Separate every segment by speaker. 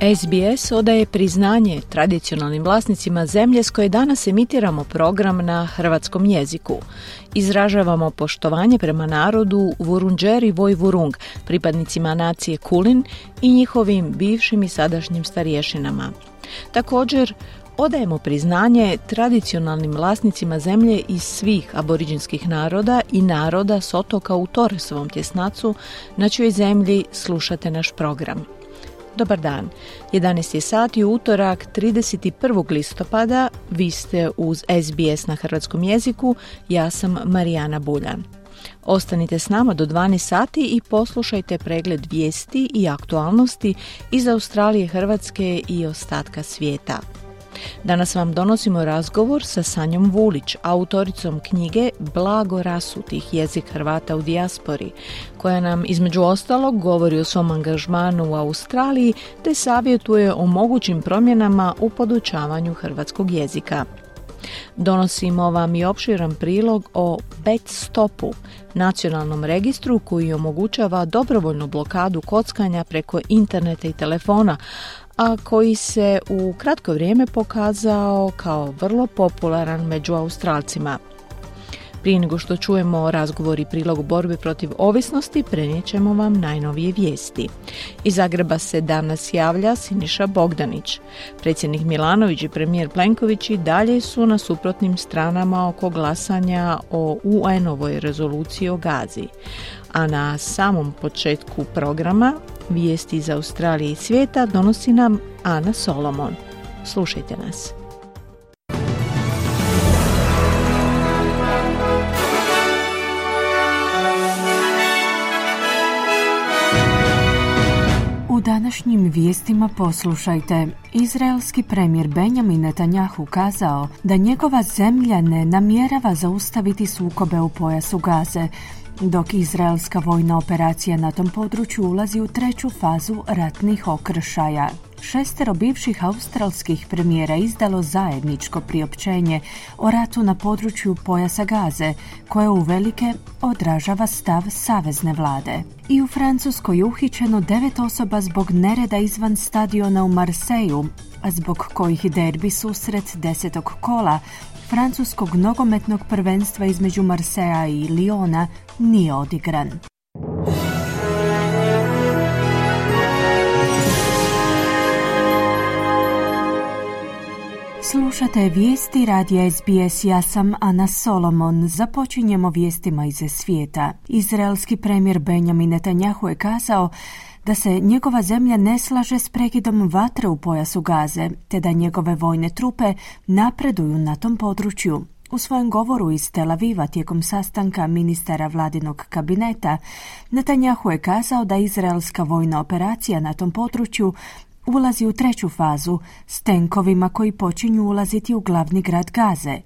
Speaker 1: SBS odaje priznanje tradicionalnim vlasnicima zemlje s koje danas emitiramo program na hrvatskom jeziku. Izražavamo poštovanje prema narodu Vurunđer i Vojvurung, pripadnicima nacije Kulin i njihovim bivšim i sadašnjim starješinama. Također, odajemo priznanje tradicionalnim vlasnicima zemlje iz svih aboriđinskih naroda i naroda s otoka u Torresovom tjesnacu na čijoj zemlji slušate naš program. Dobar dan. 11 je sat i utorak 31. listopada. Vi ste uz SBS na hrvatskom jeziku. Ja sam Marijana Buljan. Ostanite s nama do 12 sati i poslušajte pregled vijesti i aktualnosti iz Australije, Hrvatske i ostatka svijeta. Danas vam donosimo razgovor sa Sanjom Vulić, autoricom knjige Blago rasutih jezik Hrvata u dijaspori, koja nam između ostalog govori o svom angažmanu u Australiji te savjetuje o mogućim promjenama u podučavanju hrvatskog jezika. Donosimo vam i opširan prilog o Bet Stopu, nacionalnom registru koji omogućava dobrovoljnu blokadu kockanja preko interneta i telefona, a koji se u kratko vrijeme pokazao kao vrlo popularan među Australcima. Prije nego što čujemo razgovor i prilog u borbi protiv ovisnosti, prenijet ćemo vam najnovije vijesti. Iz Zagreba se danas javlja Siniša Bogdanić. Predsjednik Milanović i premijer Plenković i dalje su na suprotnim stranama oko glasanja o UN-ovoj rezoluciji o Gazi. A na samom početku programa vijesti iz Australije i svijeta donosi nam Ana Solomon. Slušajte nas.
Speaker 2: Današnjim vijestima poslušajte. Izraelski premijer Benjamin Netanjahu kazao da njegova zemlja ne namjerava zaustaviti sukobe u pojasu Gaze, dok izraelska vojna operacija na tom području ulazi u treću fazu ratnih okršaja. Šestero bivših australskih premijera izdalo zajedničko priopćenje o ratu na području pojasa Gaze, koje uvelike odražava stav savezne vlade. I u Francuskoj uhićeno devet osoba zbog nereda izvan stadiona u Marseju, a zbog kojih derbi susret desetog kola francuskog nogometnog prvenstva između Marseja i Liona nije odigran. Slušate vijesti radija SBS, ja sam Ana Solomon. Započinjemo vijestima iz svijeta. Izraelski premijer Benjamin Netanyahu je kazao da se njegova zemlja ne slaže s prekidom vatre u pojasu Gaze, te da njegove vojne trupe napreduju na tom području. U svojem govoru iz Tel Aviva tijekom sastanka ministara vladinog kabineta, Netanjahu je kazao da izraelska vojna operacija na tom području ulazi u treću fazu s tenkovima koji počinju ulaziti u glavni grad Gaze.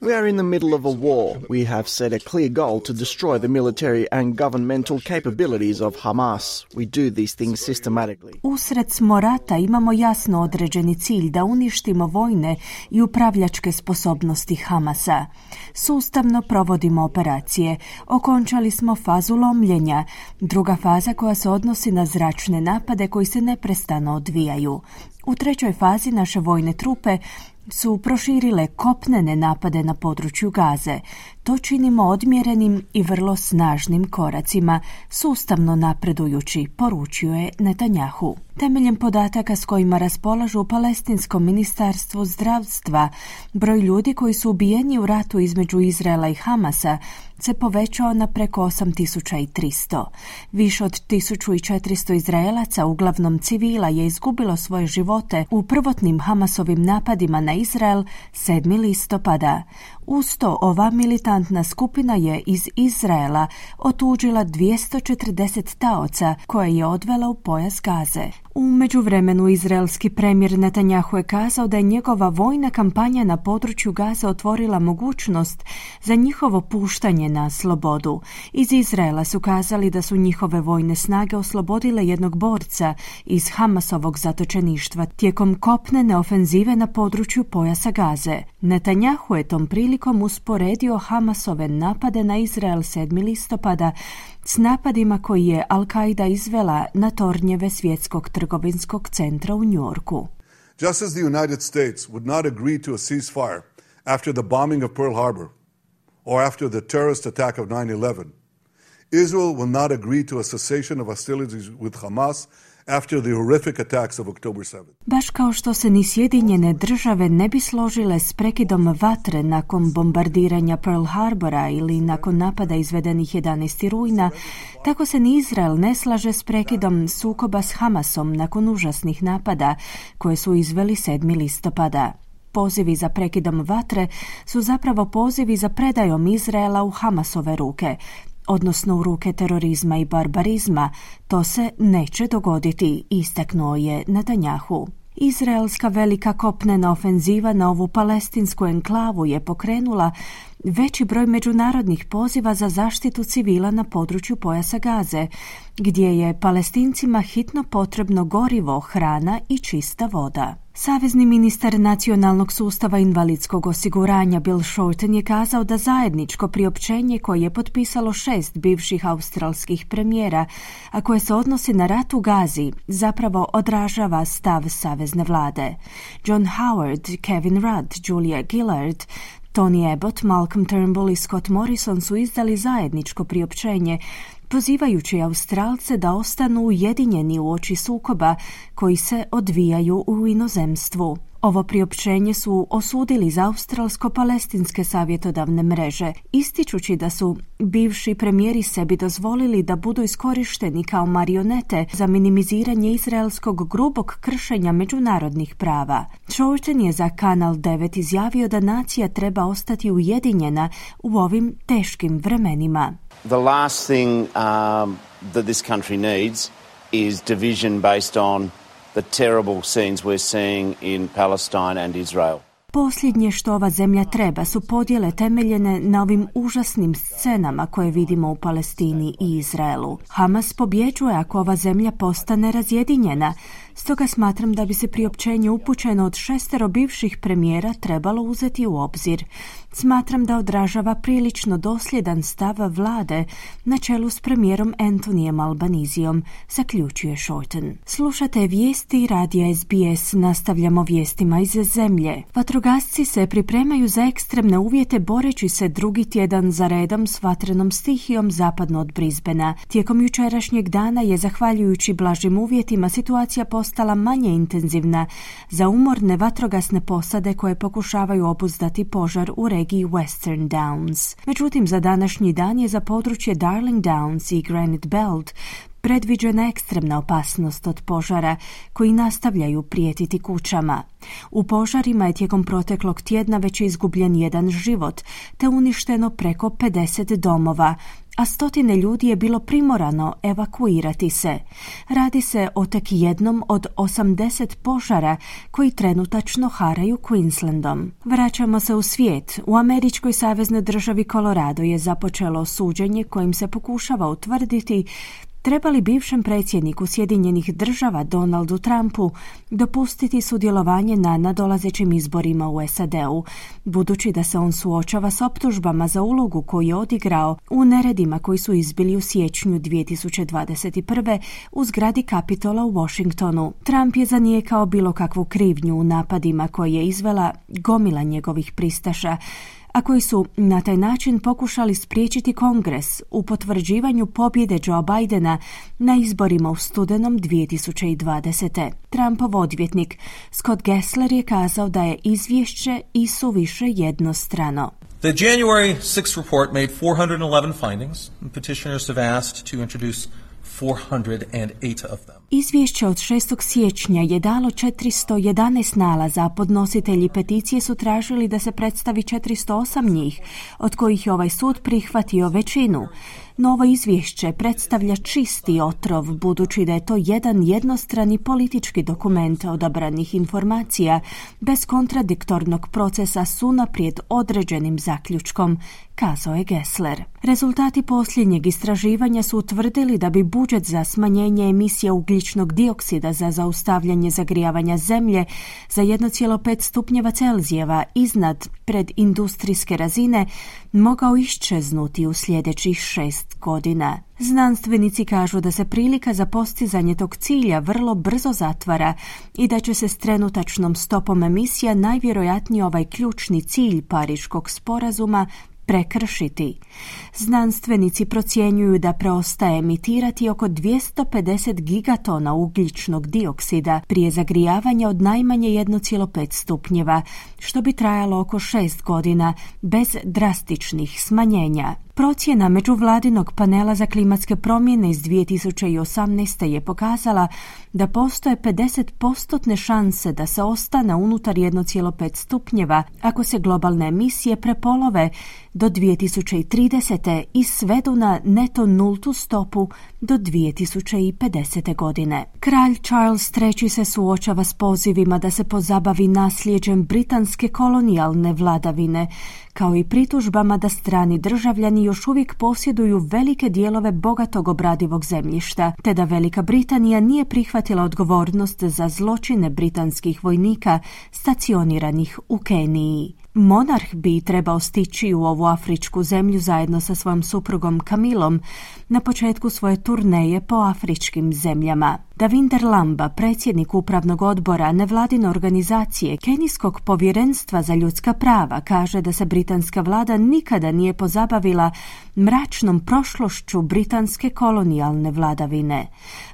Speaker 3: We are in the middle of a war. We have set a clear goal to destroy the military and governmental capabilities of Hamas. We do these things systematically.
Speaker 2: Usred smo rata imamo jasno određeni cilj da uništimo vojne i upravljačke sposobnosti Hamasa. Sustavno provodimo operacije. Okončali smo fazu lomljenja, druga faza koja se odnosi na zračne napade koji se neprestano odvijaju. U trećoj fazi naše vojne trupe su proširile kopnene napade na području Gaze. To činimo odmjerenim i vrlo snažnim koracima, sustavno napredujući, poručio je Netanjahu. Temeljem podataka s kojima raspolažu u Palestinskom ministarstvu zdravstva, broj ljudi koji su ubijeni u ratu između Izraela i Hamasa se povećao na preko 8300. Više od 1400 Izraelaca, uglavnom civila, je izgubilo svoje živote u prvotnim Hamasovim napadima na Izrael 7. listopada. Uz to, ova militantna skupina je iz Izraela otuđila 240 taoca koje je odvela u pojas Gaze. U međuvremenu izraelski premijer Netanjahu je kazao da je njegova vojna kampanja na području Gaza otvorila mogućnost za njihovo puštanje na slobodu. Iz Izraela su kazali da su njihove vojne snage oslobodile jednog borca iz Hamasovog zatočeništva tijekom kopnene ofenzive na području pojasa Gaze. Netanjahu je tom prilikom usporedio Hamasove napade na Izrael 7. listopada s napadima koji je Al-Qaida izvela na tornjeve svjetskog trgovinskog centra u Njorku.
Speaker 4: Just as the United States would not agree to a ceasefire after the bombing of Pearl Harbor or after the terrorist attack of 9-11, Israel will not agree to a cessation of hostilities with Hamas after the horrific attacks of October 7.
Speaker 2: Baš kao što se ni Sjedinjene države ne bi složile s prekidom vatre nakon bombardiranja Pearl Harbora ili nakon napada izvedenih 11. rujna, tako se ni Izrael ne slaže s prekidom sukoba s Hamasom nakon užasnih napada koje su izveli 7. listopada. Pozivi za prekidom vatre su zapravo pozivi za predajom Izraela u Hamasove ruke, odnosno u ruke terorizma i barbarizma, to se neće dogoditi, istaknuo je Netanjahu. Izraelska velika kopnena ofenziva na ovu palestinsku enklavu je pokrenula veći broj međunarodnih poziva za zaštitu civila na području pojasa Gaze, gdje je palestincima hitno potrebno gorivo, hrana i čista voda. Savezni ministar nacionalnog sustava invalidskog osiguranja Bill Shorten je kazao da zajedničko priopćenje koje je potpisalo šest bivših australskih premijera, a koje se odnosi na rat u Gazi, zapravo odražava stav savezne vlade. John Howard, Kevin Rudd, Julia Gillard, Tony Abbott, Malcolm Turnbull i Scott Morrison su izdali zajedničko priopćenje pozivajući Australce da ostanu ujedinjeni u oči sukoba koji se odvijaju u inozemstvu. Ovo priopćenje su osudili za australsko-palestinske savjetodavne mreže, ističući da su bivši premijeri sebi dozvolili da budu iskorišteni kao marionete za minimiziranje izraelskog grubog kršenja međunarodnih prava. Shorten je za Kanal 9 izjavio da nacija treba ostati ujedinjena u ovim teškim vremenima.
Speaker 5: The last thing um, that this country needs is division based on the terrible scenes we're seeing in Palestine and Israel.
Speaker 2: Posljednje što ova zemlja treba su podjele temeljene na ovim užasnim scenama koje vidimo u Palestini i Izraelu. Hamas pobjeđuje ako ova zemlja postane razjedinjena, Stoga smatram da bi se priopćenje upućeno od šestero bivših premijera trebalo uzeti u obzir. Smatram da odražava prilično dosljedan stav vlade na čelu s premijerom Antonijem Albanizijom, zaključuje Shorten. Slušate vijesti radija SBS, nastavljamo vijestima iz zemlje. Vatrogasci se pripremaju za ekstremne uvjete boreći se drugi tjedan za redom s vatrenom stihijom zapadno od Brisbena. Tijekom jučerašnjeg dana je, zahvaljujući blažim uvjetima, situacija postala manje intenzivna za umorne vatrogasne posade koje pokušavaju obuzdati požar u regiji Western Downs. Međutim, za današnji dan je za područje Darling Downs i Granite Belt predviđena ekstremna opasnost od požara koji nastavljaju prijetiti kućama. U požarima je tijekom proteklog tjedna već izgubljen jedan život, te uništeno preko 50 domova, a stotine ljudi je bilo primorano evakuirati se. Radi se o tek jednom od 80 požara koji trenutačno haraju Queenslandom. Vraćamo se u svijet. U američkoj saveznoj državi Colorado je započelo suđenje kojim se pokušava utvrditi Treba li bivšem predsjedniku Sjedinjenih država Donaldu Trumpu dopustiti sudjelovanje na nadolazećim izborima u SAD-u, budući da se on suočava s optužbama za ulogu koju je odigrao u neredima koji su izbili u siječnju 2021. u zgradi Kapitola u Washingtonu. Trump je zanijekao bilo kakvu krivnju u napadima koje je izvela gomila njegovih pristaša, a koji su na taj način pokušali spriječiti kongres u potvrđivanju pobjede Joe Bidena na izborima u studenom 2020. Trumpov odvjetnik Scott Gessler je kazao da je izvješće i suviše jednostrano.
Speaker 6: The January 6 report made 411 findings. Petitioners have asked to introduce 408 of them.
Speaker 2: Izvješće od 6. siječnja je dalo 411 nalaza, podnositelji peticije su tražili da se predstavi 408 njih, od kojih je ovaj sud prihvatio većinu. Novo izvješće predstavlja čisti otrov, budući da je to jedan jednostrani politički dokument odabranih informacija, bez kontradiktornog procesa s unaprijed određenim zaključkom, kazao je Gessler. Rezultati posljednjeg istraživanja su utvrdili da bi budžet za smanjenje emisija ugljičnog dioksida za zaustavljanje zagrijavanja zemlje za 1,5 stupnjeva Celzijeva iznad predindustrijske razine mogao iščeznuti u sljedećih šest godina. Znanstvenici kažu da se prilika za postizanje tog cilja vrlo brzo zatvara i da će se s trenutačnom stopom emisija najvjerojatnije ovaj ključni cilj Pariškog sporazuma prekršiti. Znanstvenici procjenjuju da preostaje emitirati oko 250 gigatona ugljičnog dioksida prije zagrijavanja od najmanje 1,5 stupnjeva, što bi trajalo oko 6 godina bez drastičnih smanjenja. Procjena međuvladinog panela za klimatske promjene iz 2018. je pokazala da postoje 50% šanse da se ostane unutar 1,5 stupnjeva ako se globalne emisije prepolove do 2030. i svedu na neto nultu stopu do 2050. godine. Kralj Charles III se suočava s pozivima da se pozabavi nasljeđem britanske kolonijalne vladavine, kao i pritužbama da strani državljani još uvijek posjeduju velike dijelove bogatog obradivog zemljišta, te da Velika Britanija nije prihvatila odgovornost za zločine britanskih vojnika stacioniranih u Keniji. Monarh bi trebao stići u ovu afričku zemlju zajedno sa svojom suprugom Kamilom na početku svoje turneje po afričkim zemljama. Davinder Lamba, predsjednik upravnog odbora nevladine organizacije Kenijskog povjerenstva za ljudska prava, kaže da se britanska vlada nikada nije pozabavila mračnom prošlošću britanske kolonijalne vladavine.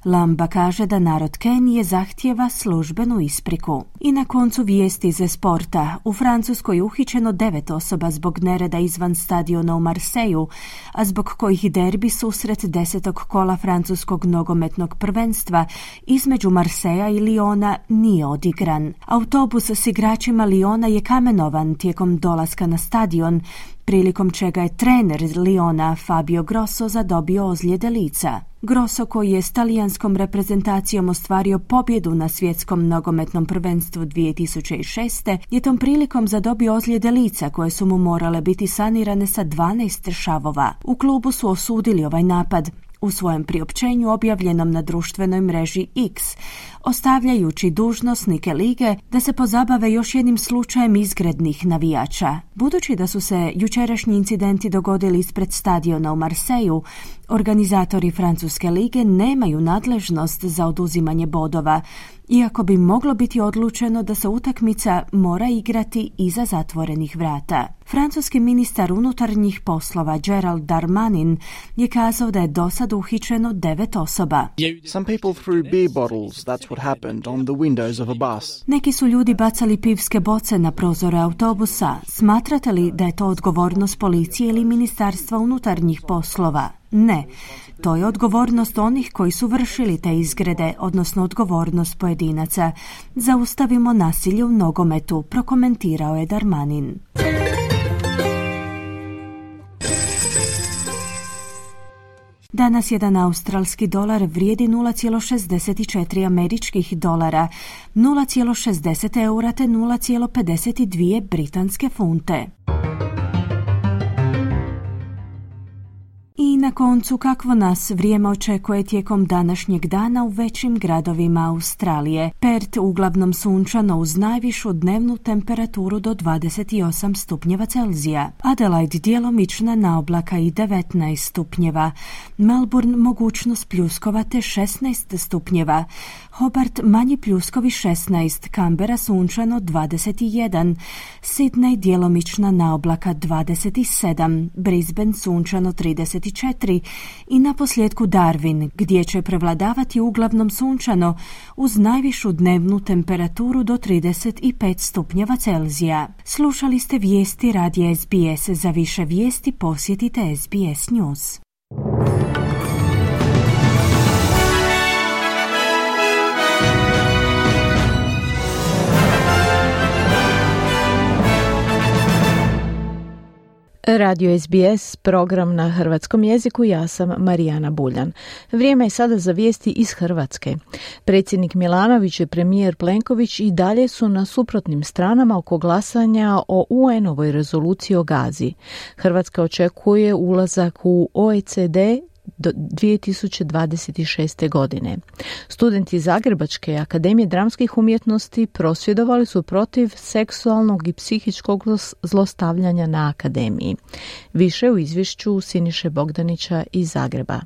Speaker 2: Lamba kaže da narod Kenije zahtjeva službenu ispriku. I na koncu vijesti iz sporta. U Francuskoj je uhićeno devet osoba zbog nereda izvan stadiona u Marseju, a zbog kojih derbi susret desetog kola francuskog nogometnog prvenstva između Marseja i Liona nije odigran. Autobus s igračima Liona je kamenovan tijekom dolaska na stadion, prilikom čega je trener Liona Fabio Grosso zadobio ozljede lica. Grosso koji je s talijanskom reprezentacijom ostvario pobjedu na svjetskom nogometnom prvenstvu 2006. je tom prilikom zadobio ozljede lica koje su mu morale biti sanirane sa 12 šavova. U klubu su osudili ovaj napad, u svojem priopćenju objavljenom na društvenoj mreži X, ostavljajući dužnosnike lige da se pozabave još jednim slučajem izgrednih navijača. Budući da su se jučerašnji incidenti dogodili ispred stadiona u Marseju, organizatori Francuske lige nemaju nadležnost za oduzimanje bodova, iako bi moglo biti odlučeno da se utakmica mora igrati iza zatvorenih vrata. Francuski ministar unutarnjih poslova Gerald Darmanin je kazao da je do sad uhičeno devet osoba.
Speaker 3: Some people threw beer bottles, that's what happened, on the windows of a bus.
Speaker 2: Neki su ljudi bacali pivske boce na prozore autobusa. Smatrate li da je to odgovornost policije ili ministarstva unutarnjih poslova? Ne, to je odgovornost onih koji su vršili te izgrede, odnosno odgovornost pojedinaca. Zaustavimo nasilje u nogometu, prokomentirao je Darmanin. Danas jedan australski dolar vrijedi 0,64 američkih dolara, 0,60 eura te 0,52 britanske funte. Na koncu kakvo nas vrijeme očekuje tijekom današnjeg dana u većim gradovima Australije. Pert uglavnom sunčano uz najvišu dnevnu temperaturu do 28 stupnjeva Celzija. Adelaide djelomična na oblaka i 19 stupnjeva. Melbourne mogućnost pljuskova te 16 stupnjeva. Hobart manji pljuskovi 16, Kambera sunčano 21, Sydney djelomična na oblaka 27, Brisbane sunčano 34 i na posljedku Darwin gdje će prevladavati uglavnom sunčano uz najvišu dnevnu temperaturu do 35 stupnjeva Celzija. Slušali ste vijesti radija SBS. Za više vijesti posjetite SBS News.
Speaker 1: Radio SBS, program na hrvatskom jeziku, ja sam Marijana Buljan. Vrijeme je sada za vijesti iz Hrvatske. Predsjednik Milanović i premijer Plenković i dalje su na suprotnim stranama oko glasanja o UN-ovoj rezoluciji o Gazi. Hrvatska očekuje ulazak u OECD 2026. godine. Studenti Zagrebačke akademije dramskih umjetnosti prosvjedovali su protiv seksualnog i psihičkog zlostavljanja na akademiji. Više u izvješću Siniše Bogdanića iz Zagreba.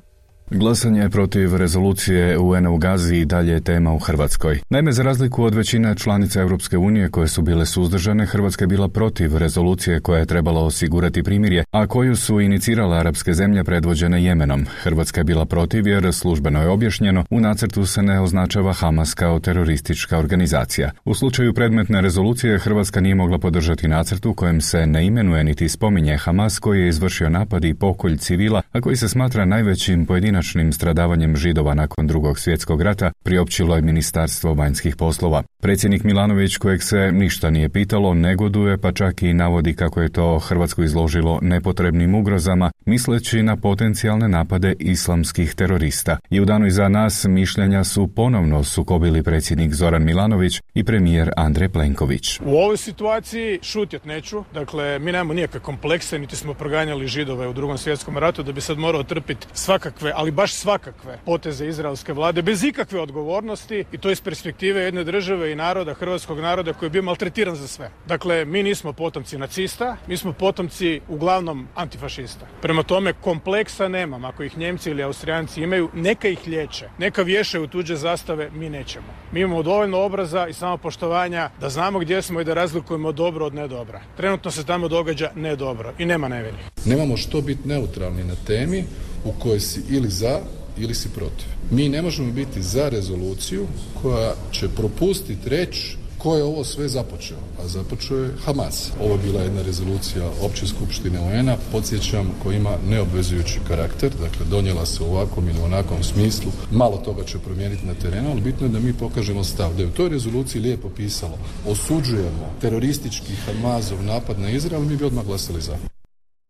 Speaker 6: Glasanje protiv rezolucije UN u Gazi i dalje je tema u Hrvatskoj. Naime, za razliku od većine članica Europske unije koje su bile suzdržane, Hrvatska je bila protiv rezolucije koja je trebala osigurati primirje, a koju su inicirale arapske zemlje predvođene Jemenom. Hrvatska je bila protiv jer službeno je objašnjeno, u nacrtu se ne označava Hamas kao teroristička organizacija. U slučaju predmetne rezolucije Hrvatska nije mogla podržati nacrt u kojem se ne imenuje niti spominje Hamas koji je izvršio napad i pokolj civila, a koji se smatra najvećim pojedinačnim pojedinačnim stradavanjem židova nakon drugog svjetskog rata priopćilo je Ministarstvo vanjskih poslova. Predsjednik Milanović, kojeg se ništa nije pitalo, negoduje pa čak i navodi kako je to Hrvatsku izložilo nepotrebnim ugrozama, misleći na potencijalne napade islamskih terorista. I u danu iza nas mišljenja su ponovno sukobili predsjednik Zoran Milanović i premijer Andrej Plenković.
Speaker 7: U ovoj situaciji šutjet neću. Dakle, mi nemamo nikakve komplekse, niti smo proganjali židove u drugom svjetskom ratu da bi sad morao trpiti svakakve, ali baš svakakve poteze izraelske vlade bez ikakve odgovornosti i to iz perspektive jedne države i naroda, hrvatskog naroda koji je bio maltretiran za sve. Dakle, mi nismo potomci nacista, mi smo potomci uglavnom antifašista. Prema tome, kompleksa nemam. Ako ih Njemci ili Austrijanci imaju, neka ih liječe. Neka vješaju tuđe zastave, mi nećemo. Mi imamo dovoljno obraza i samopoštovanja da znamo gdje smo i da razlikujemo dobro od nedobra. Trenutno se tamo događa nedobro i nema nevini.
Speaker 8: Nemamo što biti neutralni na temi u kojoj si ili za ili si protiv. Mi ne možemo biti za rezoluciju koja će propustiti reći ko je ovo sve započeo? A započeo je Hamas. Ovo je bila jedna rezolucija Opće skupštine UN-a, podsjećam, koja ima neobvezujući karakter, dakle donijela se u ovakvom ili onakvom smislu. Malo toga će promijeniti na terenu, ali bitno je da mi pokažemo stav. Da je u toj rezoluciji lijepo pisalo osuđujemo teroristički Hamasov napad na Izrael, mi bi odmah glasali za.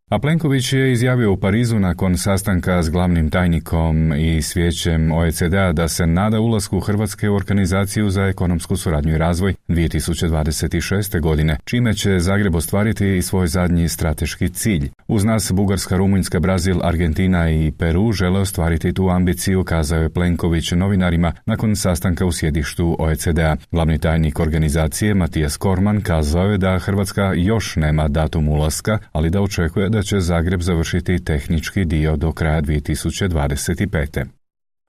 Speaker 6: A Plenković je izjavio u Parizu nakon sastanka s glavnim tajnikom i svijećem OECD-a da se nada ulasku Hrvatske u organizaciju za ekonomsku suradnju i razvoj 2026. godine, čime će Zagreb ostvariti i svoj zadnji strateški cilj. Uz nas Bugarska, Rumunjska, Brazil, Argentina i Peru žele ostvariti tu ambiciju, kazao je Plenković novinarima nakon sastanka u sjedištu OECD-a. Glavni tajnik organizacije Matijas Korman kazao je da Hrvatska još nema datum ulaska, ali da očekuje da da će Zagreb završiti tehnički dio do kraja 2025.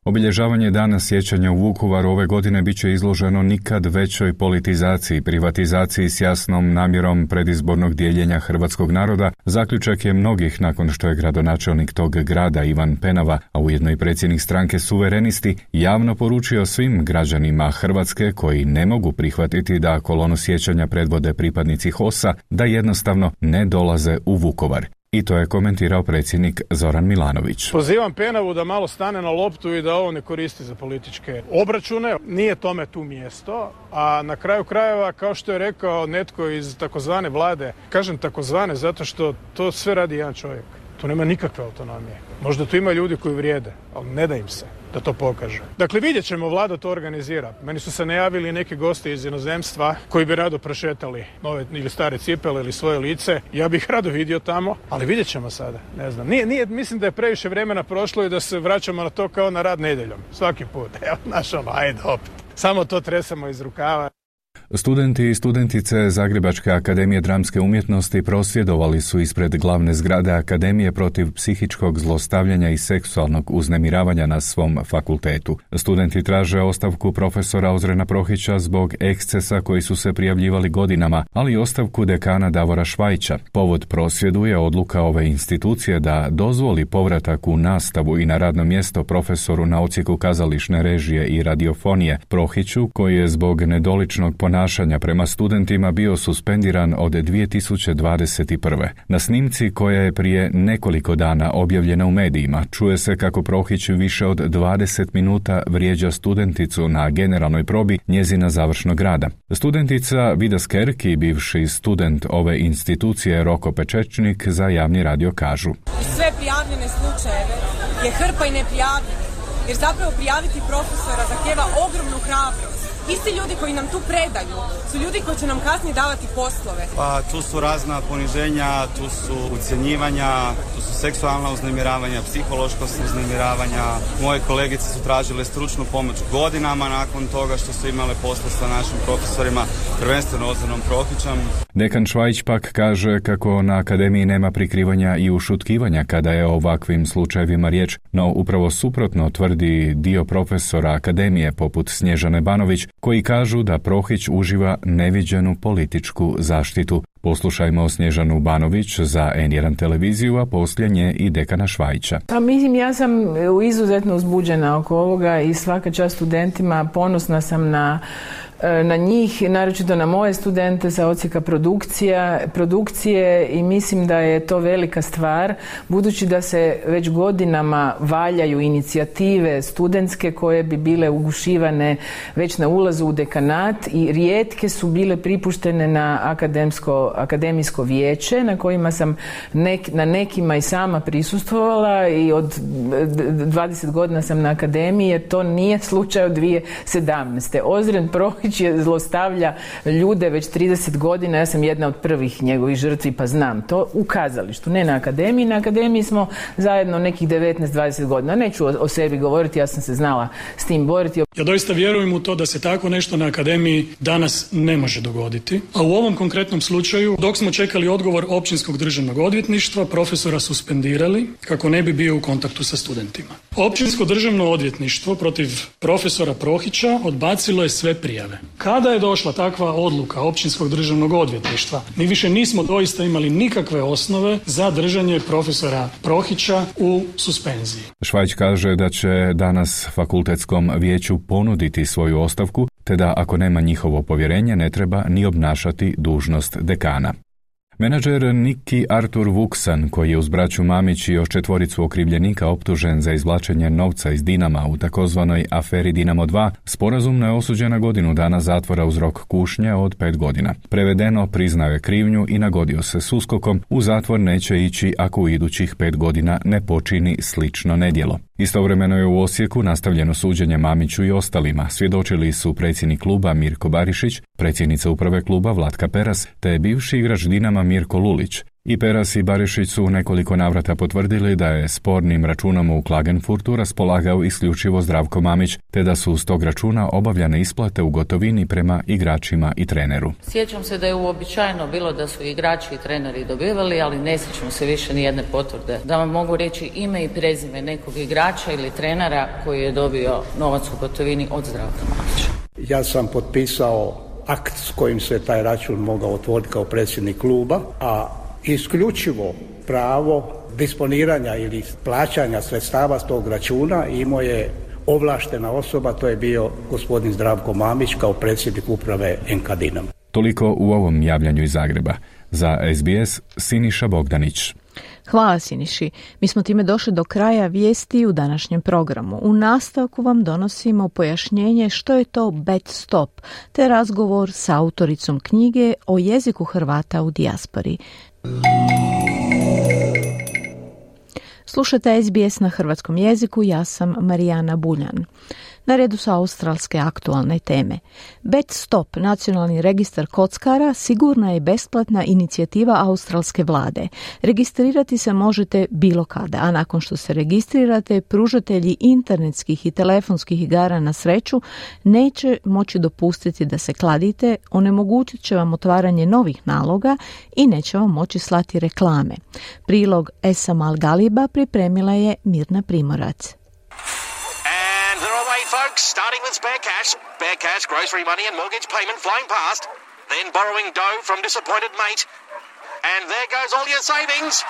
Speaker 6: Obilježavanje dana sjećanja u Vukovaru ove godine bit će izloženo nikad većoj politizaciji, privatizaciji s jasnom namjerom predizbornog dijeljenja hrvatskog naroda, zaključak je mnogih nakon što je gradonačelnik tog grada Ivan Penava, a ujedno i predsjednik stranke Suverenisti, javno poručio svim građanima Hrvatske koji ne mogu prihvatiti da kolonu sjećanja predvode pripadnici HOSA, da jednostavno ne dolaze u Vukovar. I to je komentirao predsjednik Zoran Milanović.
Speaker 7: Pozivam Penavu da malo stane na loptu i da ovo ne koristi za političke obračune. Nije tome tu mjesto, a na kraju krajeva, kao što je rekao netko iz takozvane vlade, kažem takozvane zato što to sve radi jedan čovjek. Tu nema nikakve autonomije. Možda tu ima ljudi koji vrijede, ali ne da im se da to pokažu. Dakle, vidjet ćemo, vlada to organizira. Meni su se najavili neki gosti iz inozemstva koji bi rado prošetali nove ili stare cipele ili svoje lice. Ja bih rado vidio tamo, ali vidjet ćemo sada. Ne znam. Nije, nije, mislim da je previše vremena prošlo i da se vraćamo na to kao na rad nedjeljom. Svaki put. Evo, naš ono, ajde opet. Samo to tresamo iz rukava.
Speaker 6: Studenti i studentice Zagrebačke akademije dramske umjetnosti prosvjedovali su ispred glavne zgrade akademije protiv psihičkog zlostavljanja i seksualnog uznemiravanja na svom fakultetu. Studenti traže ostavku profesora Ozrena Prohića zbog ekscesa koji su se prijavljivali godinama, ali i ostavku dekana Davora Švajća. Povod prosvjedu je odluka ove institucije da dozvoli povratak u nastavu i na radno mjesto profesoru na ocijeku kazališne režije i radiofonije Prohiću koji je zbog nedoličnog ponašanja ponašanja prema studentima bio suspendiran od 2021. Na snimci koja je prije nekoliko dana objavljena u medijima, čuje se kako Prohić više od 20 minuta vrijeđa studenticu na generalnoj probi njezina završnog rada. Studentica Vida Skerki, bivši student ove institucije Roko Pečečnik, za javni radio kažu.
Speaker 9: Sve prijavljene slučajeve je hrpa i neprijavljene, jer zapravo prijaviti profesora zahtjeva ogromnu hrabrost isti ljudi koji nam tu predaju su ljudi koji će nam kasnije davati poslove.
Speaker 10: Pa tu su razna poniženja, tu su ucjenjivanja, tu su seksualna uznemiravanja, psihološka uznemiravanja. Moje kolegice su tražile stručnu pomoć godinama nakon toga što su imale posla sa našim profesorima, prvenstveno Ozanom Prohićem.
Speaker 6: Dekan Švajić pak kaže kako na akademiji nema prikrivanja i ušutkivanja kada je o ovakvim slučajevima riječ, no upravo suprotno tvrdi dio profesora akademije poput Snježane Banović koji kažu da Prohić uživa neviđenu političku zaštitu. Poslušajmo Snježanu Banović za N1 televiziju, a poslije nje i dekana Švajića.
Speaker 11: Pa mislim, ja sam izuzetno uzbuđena oko ovoga i svaka čast studentima, ponosna sam na E, na njih, naročito na moje studente sa ocijeka produkcija, produkcije i mislim da je to velika stvar budući da se već godinama valjaju inicijative studentske koje bi bile ugušivane već na ulazu u dekanat i rijetke su bile pripuštene na akademsko, akademijsko vijeće na kojima sam na nekima i sama prisustvovala i od 20 godina sam na akademiji jer to nije slučaj od 2017. Ozren Prohić je zlostavlja ljude već 30 godina, ja sam jedna od prvih njegovih žrtvi pa znam to u kazalištu, ne na akademiji. Na akademiji smo zajedno nekih 19-20 godina. Neću o, sebi govoriti, ja sam se znala s tim boriti.
Speaker 12: Ja doista vjerujem u to da se tako nešto na akademiji danas ne može dogoditi. A u ovom konkretnom slučaju, dok smo čekali odgovor općinskog državnog odvjetništva, profesora suspendirali kako ne bi bio u kontaktu sa studentima. Općinsko državno odvjetništvo protiv profesora Prohića odbacilo je sve prijave. Kada je došla takva odluka općinskog državnog odvjetništva, mi više nismo doista imali nikakve osnove za držanje profesora Prohića u suspenziji.
Speaker 6: Švajć kaže da će danas fakultetskom vijeću ponuditi svoju ostavku, te da ako nema njihovo povjerenje ne treba ni obnašati dužnost dekana. Menadžer Niki Artur Vuksan, koji je uz braću Mamić i još četvoricu okrivljenika optužen za izvlačenje novca iz Dinama u takozvanoj aferi Dinamo 2, sporazumno je osuđen na godinu dana zatvora uz rok kušnje od pet godina. Prevedeno, priznao je krivnju i nagodio se s uskokom, u zatvor neće ići ako u idućih pet godina ne počini slično nedjelo. Istovremeno je u Osijeku nastavljeno suđenje Mamiću i ostalima. Svjedočili su predsjednik kluba Mirko Barišić, predsjednica uprave kluba Vlatka Peras, te bivši igrač Dinama Mirko Lulić. I Peras i Barišić su nekoliko navrata potvrdili da je spornim računom u Klagenfurtu raspolagao isključivo Zdravko Mamić, te da su s tog računa obavljane isplate u gotovini prema igračima i treneru.
Speaker 13: Sjećam se da je uobičajeno bilo da su igrači i treneri dobivali, ali ne sjećam se više ni jedne potvrde. Da vam mogu reći ime i prezime nekog igrača ili trenera koji je dobio novac u gotovini od Zdravka Mamića.
Speaker 14: Ja sam potpisao akt s kojim se taj račun mogao otvoriti kao predsjednik kluba, a isključivo pravo disponiranja ili plaćanja sredstava s tog računa imao je ovlaštena osoba, to je bio gospodin Zdravko Mamić kao predsjednik uprave Enkadinom.
Speaker 6: Toliko u ovom javljanju iz Zagreba. Za SBS Siniša Bogdanić.
Speaker 1: Hvala Siniši. Mi smo time došli do kraja vijesti u današnjem programu. U nastavku vam donosimo pojašnjenje što je to bet stop, te razgovor sa autoricom knjige o jeziku Hrvata u dijaspori. Slušate SBS na hrvatskom jeziku, ja sam Marijana Buljan. Na redu su australske aktualne teme. Bet Stop, nacionalni registar kockara, sigurna je besplatna inicijativa australske vlade. Registrirati se možete bilo kada, a nakon što se registrirate, pružatelji internetskih i telefonskih igara na sreću neće moći dopustiti da se kladite, onemogućit će vam otvaranje novih naloga i neće vam moći slati reklame. Prilog Esamal Galiba pripremila je Mirna Primorac. Folks, starting with spare cash, spare cash, grocery money and mortgage payment flying past, then borrowing dough from disappointed mate. And there goes all your savings.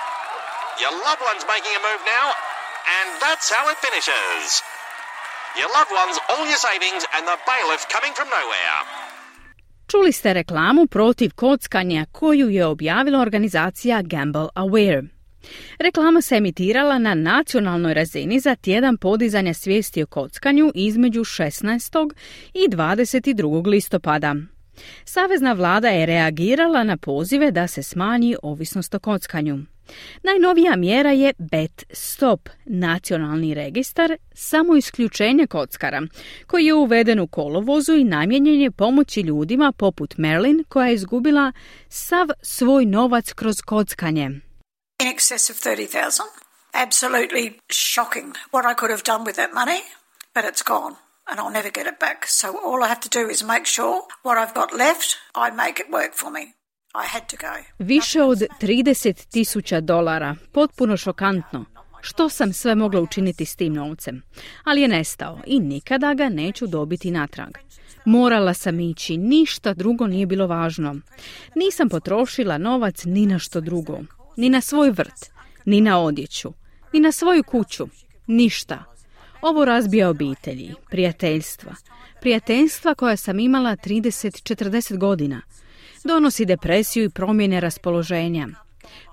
Speaker 1: Your loved one's making a move now, and that's how it finishes. Your loved ones, all your savings, and the bailiff coming from nowhere.
Speaker 15: Čuli ste reklamu protiv kockanja koju je objavila organizacija Gamble Aware. Reklama se emitirala na nacionalnoj razini za tjedan podizanja svijesti o kockanju između 16. i 22. listopada. Savezna vlada je reagirala na pozive da se smanji ovisnost o kockanju. Najnovija mjera je Bet Stop, nacionalni registar samo isključenje kockara, koji je uveden u kolovozu i namijenjen je pomoći ljudima poput Merlin koja je izgubila sav svoj novac kroz kockanje.
Speaker 16: In excess of 30,000. Absolutely shocking what I could have done with that money, but it's gone and I'll never get it back. So all I have to do is make sure what I've got left, I make it work for me.
Speaker 15: Više od 30 tisuća dolara, potpuno šokantno. Što sam sve mogla učiniti s tim novcem? Ali je nestao i nikada ga neću dobiti natrag. Morala sam ići, ništa drugo nije bilo važno. Nisam potrošila novac ni na što drugo. Ni na svoj vrt, ni na odjeću, ni na svoju kuću. Ništa. Ovo razbija obitelji, prijateljstva. Prijateljstva koja sam imala 30-40 godina – donosi depresiju i promjene raspoloženja.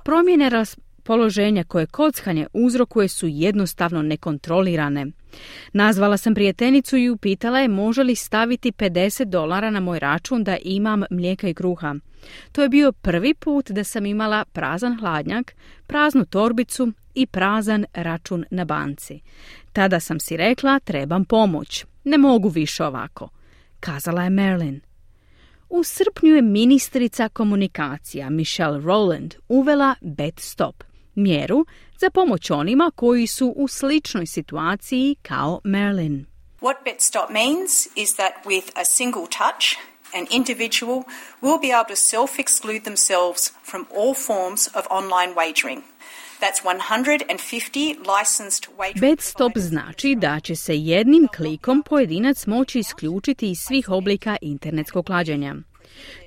Speaker 15: Promjene raspoloženja koje kockanje uzrokuje su jednostavno nekontrolirane. Nazvala sam prijateljicu i upitala je može li staviti 50 dolara na moj račun da imam mlijeka i kruha. To je bio prvi put da sam imala prazan hladnjak, praznu torbicu i prazan račun na banci. Tada sam si rekla trebam pomoć. Ne mogu više ovako. Kazala je Merlin. U srpnju je ministrica komunikacija Michelle Rowland uvela Bet Stop, mjeru za pomoć onima koji su u sličnoj situaciji kao Merlin.
Speaker 17: What Bet Stop means is that with a single touch, an individual will be able to self-exclude themselves from all forms of online wagering –
Speaker 15: Bedstop znači da će se jednim klikom pojedinac moći isključiti iz svih oblika internetskog klađenja.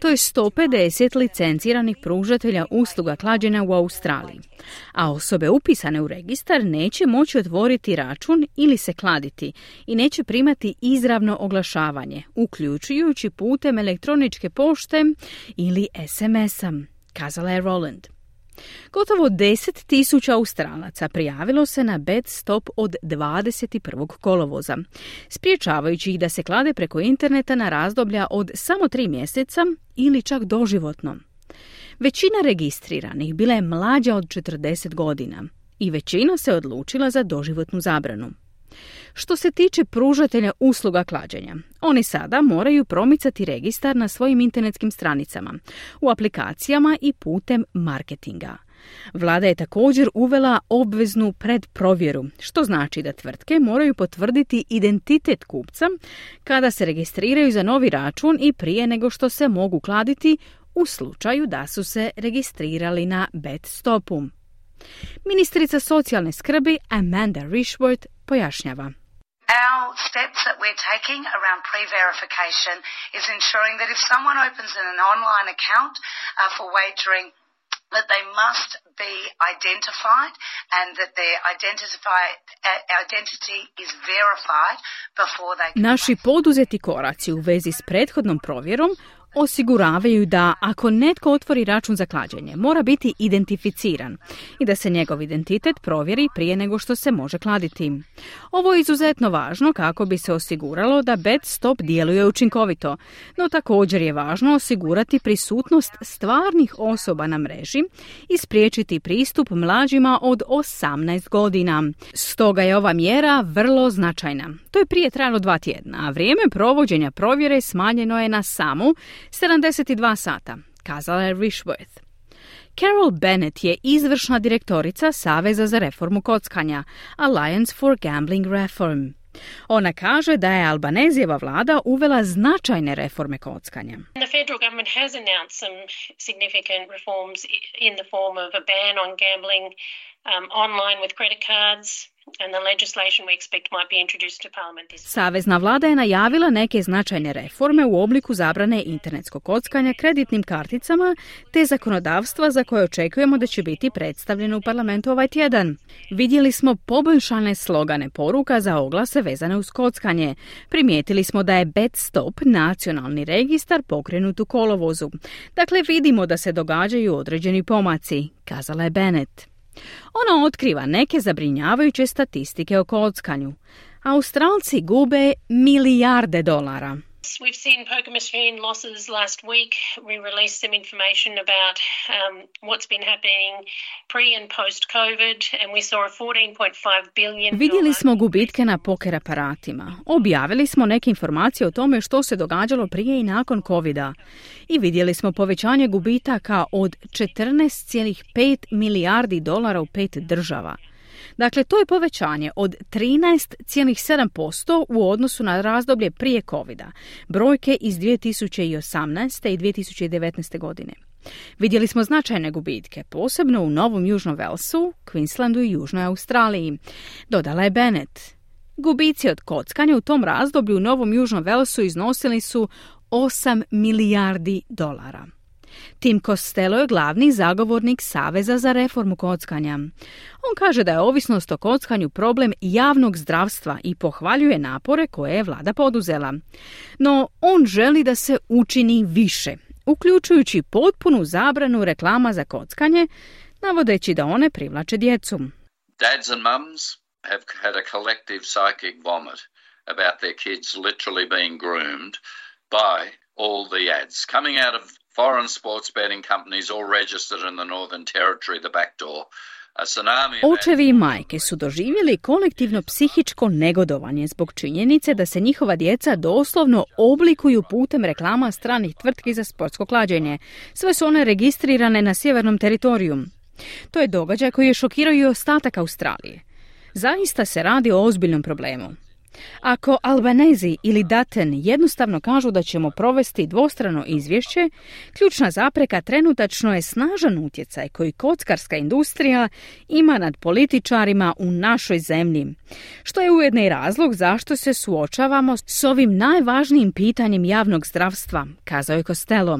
Speaker 15: To je 150 licenciranih pružatelja usluga klađenja u Australiji, a osobe upisane u registar neće moći otvoriti račun ili se kladiti i neće primati izravno oglašavanje, uključujući putem elektroničke pošte ili SMS-a, kazala je Roland. Gotovo 10 tisuća Australaca prijavilo se na bed stop od 21. kolovoza, spriječavajući ih da se klade preko interneta na razdoblja od samo tri mjeseca ili čak doživotno. Većina registriranih bila je mlađa od 40 godina i većina se odlučila za doživotnu zabranu. Što se tiče pružatelja usluga klađenja, oni sada moraju promicati registar na svojim internetskim stranicama, u aplikacijama i putem marketinga. Vlada je također uvela obveznu predprovjeru, što znači da tvrtke moraju potvrditi identitet kupca kada se registriraju za novi račun i prije nego što se mogu kladiti u slučaju da su se registrirali na bet stopu. Ministrica socijalne skrbi Amanda Rishworth pojašnjava.
Speaker 18: Our steps that we're taking around pre-verification is ensuring that if someone opens an online account uh, for wagering, that they must be identified and that their uh, identity is verified before they
Speaker 15: Naši poduzeti koraci u vezi s prethodnom provjerom osiguravaju da ako netko otvori račun za klađenje, mora biti identificiran i da se njegov identitet provjeri prije nego što se može kladiti. Ovo je izuzetno važno kako bi se osiguralo da bet stop djeluje učinkovito, no također je važno osigurati prisutnost stvarnih osoba na mreži i spriječiti pristup mlađima od 18 godina. Stoga je ova mjera vrlo značajna. To je prije trajalo dva tjedna, a vrijeme provođenja provjere smanjeno je na samu 72 sata, kazala je Rishworth. Carol Bennett je izvršna direktorica Saveza za reformu kockanja, Alliance for Gambling Reform. Ona kaže da je Albanezijeva vlada uvela značajne reforme kockanja.
Speaker 19: The federal government has announced some significant reforms in the form of a ban on gambling um, online with credit cards
Speaker 15: Savezna vlada je najavila neke značajne reforme u obliku zabrane internetskog kockanja kreditnim karticama te zakonodavstva za koje očekujemo da će biti predstavljeno u parlamentu ovaj tjedan. Vidjeli smo poboljšane slogane poruka za oglase vezane uz kockanje. Primijetili smo da je BetStop nacionalni registar pokrenut u kolovozu. Dakle, vidimo da se događaju određeni pomaci, kazala je Bennett. Ona otkriva neke zabrinjavajuće statistike o kockanju. Australci gube milijarde dolara.
Speaker 19: We've seen poker machine losses last week. We released some information about um, what's been happening pre and post COVID, and we saw a 14.5 billion.
Speaker 15: Vidjeli smo gubitke na poker aparatima. Objavili smo neke informacije o tome što se događalo prije i nakon covida. I vidjeli smo povećanje gubitaka od 14,5 milijardi dolara u pet država. Dakle, to je povećanje od 13,7% u odnosu na razdoblje prije covid brojke iz 2018. i 2019. godine. Vidjeli smo značajne gubitke, posebno u Novom Južnom Velsu, Queenslandu i Južnoj Australiji. Dodala je Bennett. Gubici od kockanja u tom razdoblju u Novom Južnom Velsu iznosili su 8 milijardi dolara. Tim Costello je glavni zagovornik Saveza za reformu kockanja. On kaže da je ovisnost o kockanju problem javnog zdravstva i pohvaljuje napore koje je vlada poduzela. No, on želi da se učini više, uključujući potpunu zabranu reklama za kockanje, navodeći da one privlače djecu.
Speaker 20: Dads and mums have had a collective psychic vomit about their kids literally being groomed by all the ads coming out of foreign sports betting companies all registered in the Northern Territory, the back door.
Speaker 15: Očevi i majke su doživjeli kolektivno psihičko negodovanje zbog činjenice da se njihova djeca doslovno oblikuju putem reklama stranih tvrtki za sportsko klađenje. Sve su one registrirane na sjevernom teritoriju. To je događaj koji je šokirao i ostatak Australije. Zaista se radi o ozbiljnom problemu. Ako Albanezi ili Daten jednostavno kažu da ćemo provesti dvostrano izvješće, ključna zapreka trenutačno je snažan utjecaj koji kockarska industrija ima nad političarima u našoj zemlji, što je ujedno i razlog zašto se suočavamo s ovim najvažnijim pitanjem javnog zdravstva, kazao je Costello.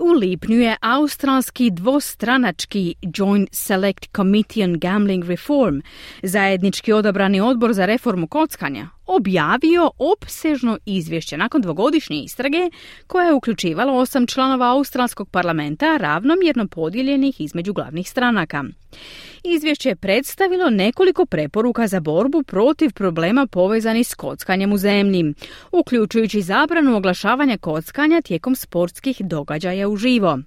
Speaker 15: U lipnju je australski dvostranački Joint Select Committee on Gambling Reform, zajednički odabrani odbor za reformu kockanja, objavio opsežno izvješće nakon dvogodišnje istrage koja je uključivala osam članova australskog parlamenta ravnomjerno podijeljenih između glavnih stranaka. Izvješće je predstavilo nekoliko preporuka za borbu protiv problema povezanih s kockanjem u zemlji, uključujući zabranu oglašavanja kockanja tijekom sportskih događaja uživo.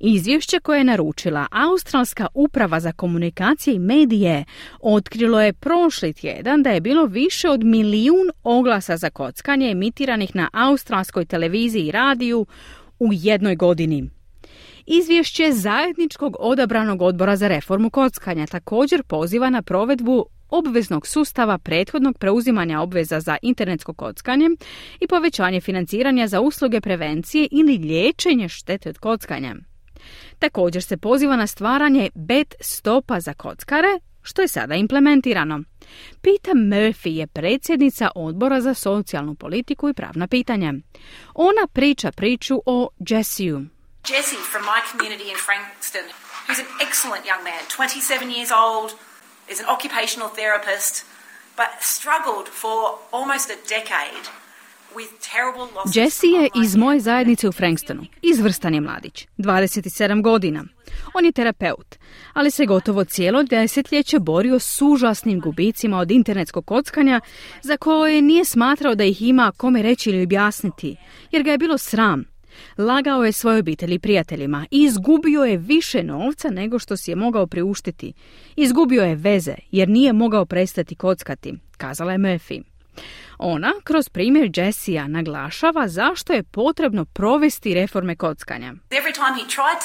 Speaker 15: Izvješće koje je naručila Australska uprava za komunikacije i medije otkrilo je prošli tjedan da je bilo više od milijun oglasa za kockanje emitiranih na australskoj televiziji i radiju u jednoj godini. Izvješće zajedničkog odabranog odbora za reformu kockanja također poziva na provedbu obveznog sustava prethodnog preuzimanja obveza za internetsko kockanje i povećanje financiranja za usluge prevencije ili liječenje štete od kockanja. Također se poziva na stvaranje bet stopa za kockare, što je sada implementirano. Pita Murphy je predsjednica odbora za socijalnu politiku i pravna pitanja. Ona priča priču o Jessiju.
Speaker 21: Jesse from my community in Frankston, who's an excellent young man, 27 years old, is an occupational therapist, but struggled for almost a decade
Speaker 15: Jesse je iz moje zajednice u Frankstonu. Izvrstan je mladić, 27 godina. On je terapeut, ali se gotovo cijelo desetljeće borio s užasnim gubicima od internetskog kockanja za koje nije smatrao da ih ima kome reći ili objasniti, jer ga je bilo sram. Lagao je svojoj obitelji prijateljima i izgubio je više novca nego što si je mogao priuštiti. Izgubio je veze jer nije mogao prestati kockati, kazala je Murphy. Ona, kroz primjer Jessija, naglašava zašto je potrebno provesti reforme kockanja.
Speaker 21: Every time he tried.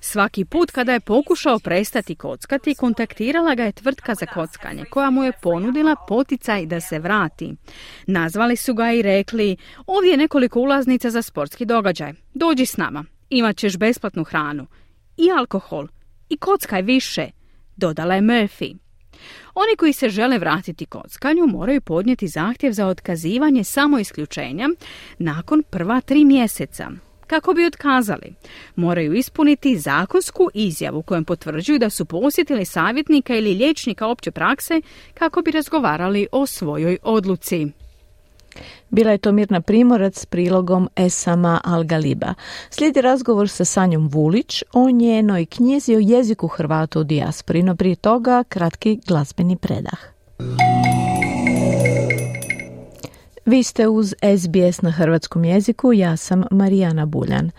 Speaker 15: Svaki put kada je pokušao prestati kockati, kontaktirala ga je tvrtka za kockanje koja mu je ponudila poticaj da se vrati. Nazvali su ga i rekli, ovdje je nekoliko ulaznica za sportski događaj. Dođi s nama, imat ćeš besplatnu hranu i alkohol i kockaj više, dodala je Murphy. Oni koji se žele vratiti kockanju moraju podnijeti zahtjev za otkazivanje samo isključenja nakon prva tri mjeseca. Kako bi otkazali? Moraju ispuniti zakonsku izjavu kojom potvrđuju da su posjetili savjetnika ili liječnika opće prakse kako bi razgovarali o svojoj odluci.
Speaker 1: Bila je to Mirna Primorac s prilogom Esama Al-Galiba. Slijedi razgovor sa Sanjom Vulić o njenoj knjizi o jeziku Hrvata u dijaspori, no prije toga kratki glazbeni predah. Vi ste uz SBS na hrvatskom jeziku, ja sam Marijana Buljan.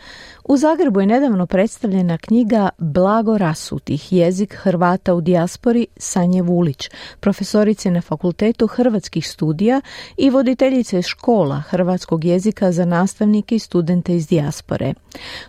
Speaker 1: U Zagrebu je nedavno predstavljena knjiga Blago rasutih, jezik Hrvata u dijaspori Sanje Vulić, profesorice na Fakultetu hrvatskih studija i voditeljice škola hrvatskog jezika za nastavnike i studente iz dijaspore.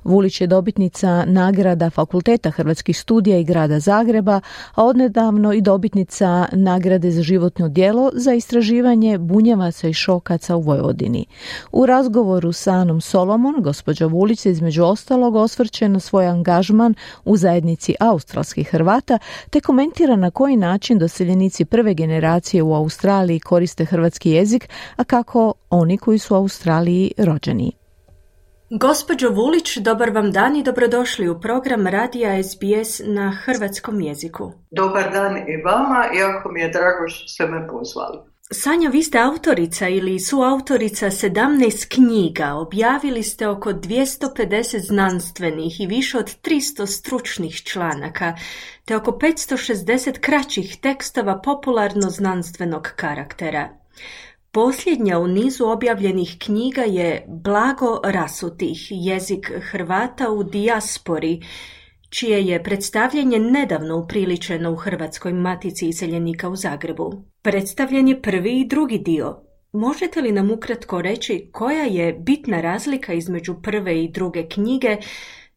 Speaker 1: Vulić je dobitnica nagrada Fakulteta hrvatskih studija i grada Zagreba, a odnedavno i dobitnica nagrade za životno djelo za istraživanje bunjevaca i šokaca u Vojvodini. U razgovoru sa Anom Solomon, gospođa Vulić između ostalog osvrće na svoj angažman u zajednici australskih Hrvata te komentira na koji način doseljenici prve generacije u Australiji koriste hrvatski jezik, a kako oni koji su u Australiji rođeni.
Speaker 2: Gospođo Vulić, dobar vam dan i dobrodošli u program Radija SBS na hrvatskom jeziku.
Speaker 22: Dobar dan i vama, jako mi je drago što ste me pozvali.
Speaker 2: Sanja, vi ste autorica ili suautorica 17 knjiga. Objavili ste oko 250 znanstvenih i više od 300 stručnih članaka, te oko 560 kraćih tekstova popularno-znanstvenog karaktera. Posljednja u nizu objavljenih knjiga je Blago rasutih, jezik Hrvata u dijaspori, čije je predstavljanje nedavno upriličeno u Hrvatskoj matici iseljenika u Zagrebu. Predstavljen je prvi i drugi dio. Možete li nam ukratko reći koja je bitna razlika između prve i druge knjige,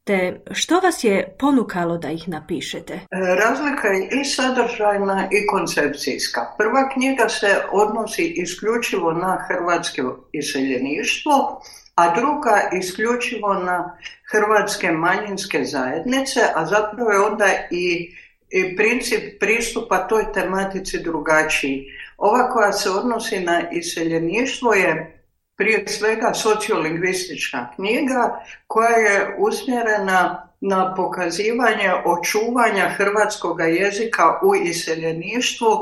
Speaker 2: te što vas je ponukalo da ih napišete? E,
Speaker 22: razlika je i sadržajna i koncepcijska. Prva knjiga se odnosi isključivo na hrvatsko iseljeništvo, a druga isključivo na hrvatske manjinske zajednice, a zapravo je onda i, i princip pristupa toj tematici drugačiji. Ova koja se odnosi na iseljeništvo je prije svega sociolingvistička knjiga koja je usmjerena na pokazivanje očuvanja hrvatskog jezika u iseljeništvu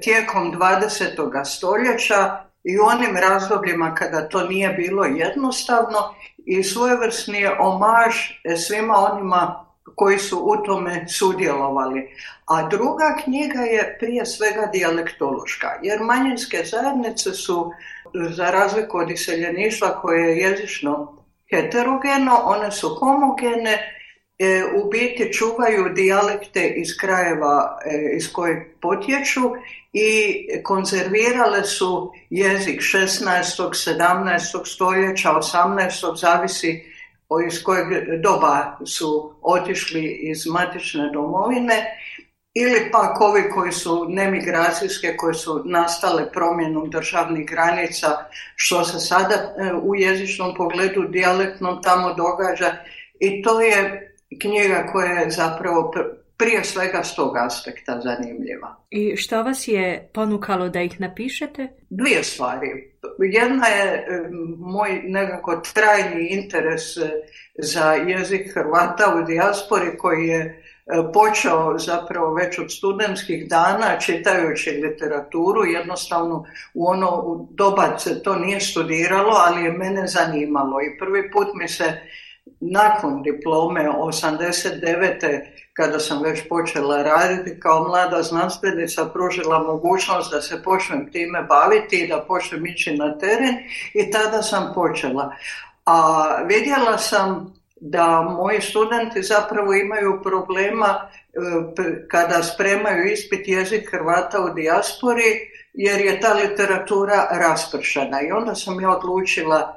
Speaker 22: tijekom 20. stoljeća i u onim razdobljima kada to nije bilo jednostavno i svojevrsni je omaž svima onima koji su u tome sudjelovali. A druga knjiga je prije svega dijalektološka, jer manjinske zajednice su, za razliku od iseljeništva koje je jezično heterogeno, one su homogene u biti čuvaju dijalekte iz krajeva e, iz kojeg potječu i konzervirale su jezik 16. 17. stoljeća, 18. zavisi iz kojeg doba su otišli iz matične domovine ili pak ovi koji su nemigracijske, koji su nastale promjenom državnih granica, što se sada e, u jezičnom pogledu dijalektnom tamo događa i to je knjiga koja je zapravo prije svega s tog aspekta zanimljiva.
Speaker 2: I što vas je ponukalo da ih napišete?
Speaker 22: Dvije stvari. Jedna je moj nekako trajni interes e, za jezik Hrvata u dijaspori koji je e, počeo zapravo već od studentskih dana čitajući literaturu. Jednostavno u ono doba se to nije studiralo, ali je mene zanimalo i prvi put mi se nakon diplome 89. kada sam već počela raditi kao mlada znanstvenica pružila mogućnost da se počnem time baviti i da počnem ići na teren i tada sam počela. A vidjela sam da moji studenti zapravo imaju problema e, kada spremaju ispit jezik Hrvata u dijaspori jer je ta literatura raspršena i onda sam ja odlučila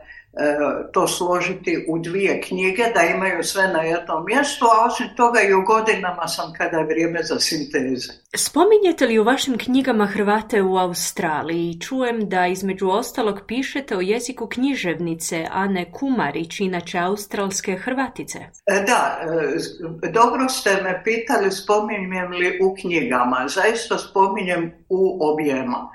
Speaker 22: to složiti u dvije knjige, da imaju sve na jednom mjestu, a osim toga i u godinama sam kada je vrijeme za sinteze.
Speaker 2: Spominjete li u vašim knjigama Hrvate u Australiji? Čujem da između ostalog pišete o jeziku književnice Ane Kumarić, inače australske Hrvatice.
Speaker 22: E, da, e, dobro ste me pitali spominjem li u knjigama. Zaista spominjem u objema.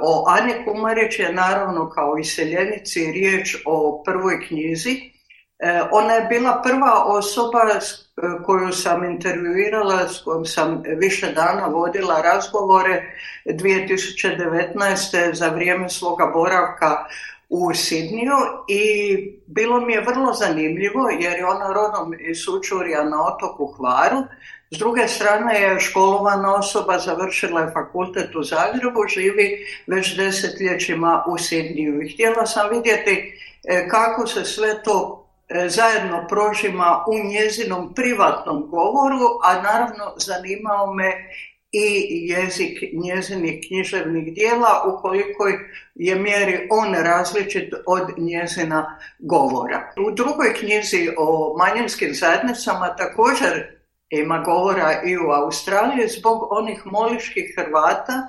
Speaker 22: O Ani Kumarić je naravno kao iseljenici riječ o prvoj knjizi. E, ona je bila prva osoba e, koju sam intervjuirala, s kojom sam više dana vodila razgovore 2019. za vrijeme svoga boravka u Sidniju i bilo mi je vrlo zanimljivo jer je ona rodom iz Sučurja na otoku Hvaru s druge strane je školovana osoba, završila je fakultet u Zagrebu, živi već desetljećima u Sidniju. I htjela sam vidjeti e, kako se sve to e, zajedno prožima u njezinom privatnom govoru, a naravno zanimao me i jezik njezinih književnih dijela u kolikoj je mjeri on različit od njezina govora. U drugoj knjizi o manjinskim zajednicama također ima govora i u Australiji zbog onih moliških Hrvata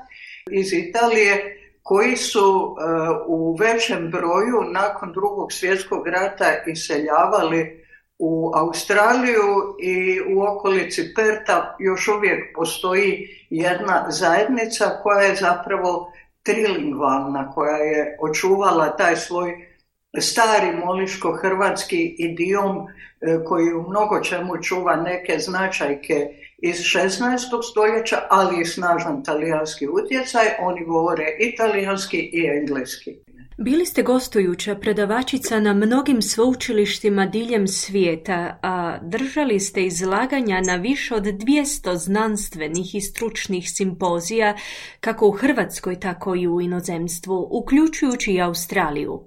Speaker 22: iz Italije koji su e, u većem broju nakon drugog svjetskog rata iseljavali u Australiju i u okolici Perta još uvijek postoji jedna zajednica koja je zapravo trilingvalna, koja je očuvala taj svoj stari moliško-hrvatski idiom e, koji u mnogo čemu čuva neke značajke iz 16. stoljeća, ali i snažan talijanski utjecaj. Oni govore italijanski i engleski.
Speaker 2: Bili ste gostujuća predavačica na mnogim sveučilištima diljem svijeta, a držali ste izlaganja na više od 200 znanstvenih i stručnih simpozija, kako u Hrvatskoj, tako i u inozemstvu, uključujući i Australiju.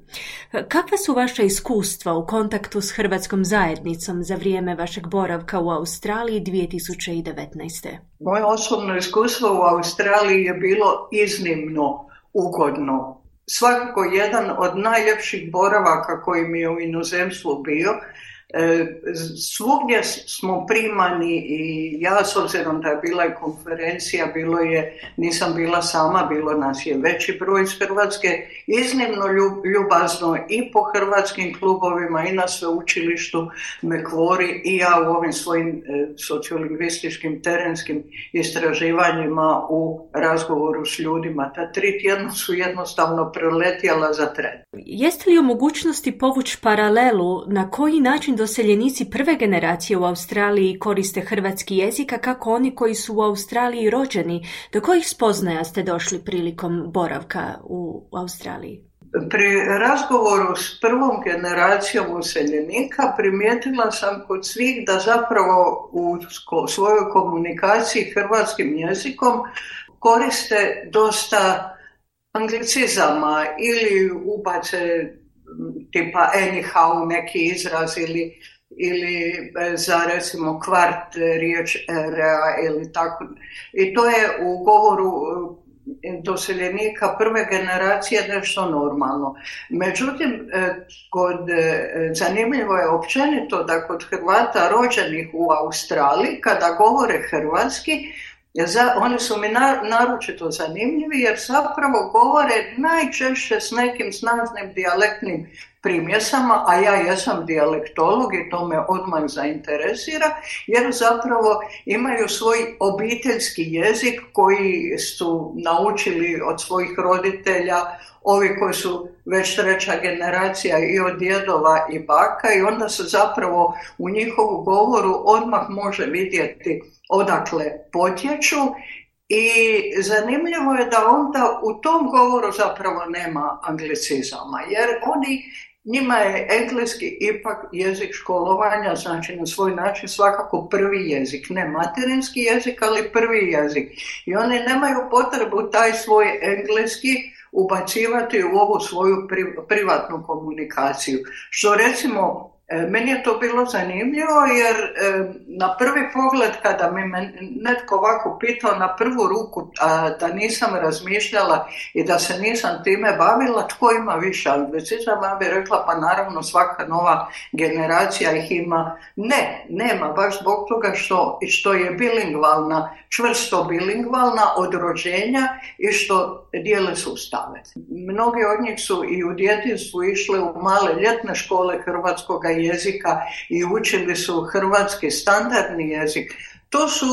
Speaker 2: Kakva su vaša iskustva u kontaktu s hrvatskom zajednicom za vrijeme vašeg boravka u Australiji 2019.
Speaker 22: Moje osobno iskustvo u Australiji je bilo iznimno ugodno svakako jedan od najljepših boravaka koji mi je u inozemstvu bio svugdje smo primani i ja s obzirom da je bila i konferencija, bilo je, nisam bila sama, bilo nas je veći broj iz Hrvatske, iznimno ljubazno i po hrvatskim klubovima i na sveučilištu me kvori i ja u ovim svojim e, sociolingvističkim terenskim istraživanjima u razgovoru s ljudima. Ta tri tjedna su jednostavno preletjala za tren.
Speaker 2: Jeste li u mogućnosti povući paralelu na koji način doseljenici prve generacije u Australiji koriste hrvatski jezik, a kako oni koji su u Australiji rođeni, do kojih spoznaja ste došli prilikom boravka u Australiji?
Speaker 22: Pri razgovoru s prvom generacijom useljenika primijetila sam kod svih da zapravo u svojoj komunikaciji hrvatskim jezikom koriste dosta anglicizama ili ubace tipa anyhow neki izraz ili, ili e, za recimo kvart riječ rea ili tako. I to je u govoru e, doseljenika prve generacije nešto normalno. Međutim, e, kod, zanimljivo je općenito da kod Hrvata rođenih u Australiji, kada govore hrvatski, za, oni su mi naročito zanimljivi jer zapravo govore najčešće s nekim snažnim dijalektnim primjesama, a ja jesam dijalektolog i to me odmah zainteresira, jer zapravo imaju svoj obiteljski jezik koji su naučili od svojih roditelja, ovi koji su već treća generacija i od djedova i baka i onda se zapravo u njihovu govoru odmah može vidjeti odakle potječu i zanimljivo je da onda u tom govoru zapravo nema anglicizama, jer oni njima je engleski ipak jezik školovanja, znači na svoj način svakako prvi jezik, ne materinski jezik, ali prvi jezik. I oni nemaju potrebu taj svoj engleski ubacivati u ovu svoju privatnu komunikaciju. Što recimo meni je to bilo zanimljivo jer e, na prvi pogled kada mi netko ovako pitao na prvu ruku da nisam razmišljala i da se nisam time bavila, tko ima više anglicizama, ja bih rekla pa naravno svaka nova generacija ih ima. Ne, nema, baš zbog toga što, što je bilingvalna, čvrsto bilingvalna od rođenja i što dijele sustave. Mnogi od njih su i u djetinstvu išli u male ljetne škole hrvatskog jezika i učili su hrvatski standardni jezik. To su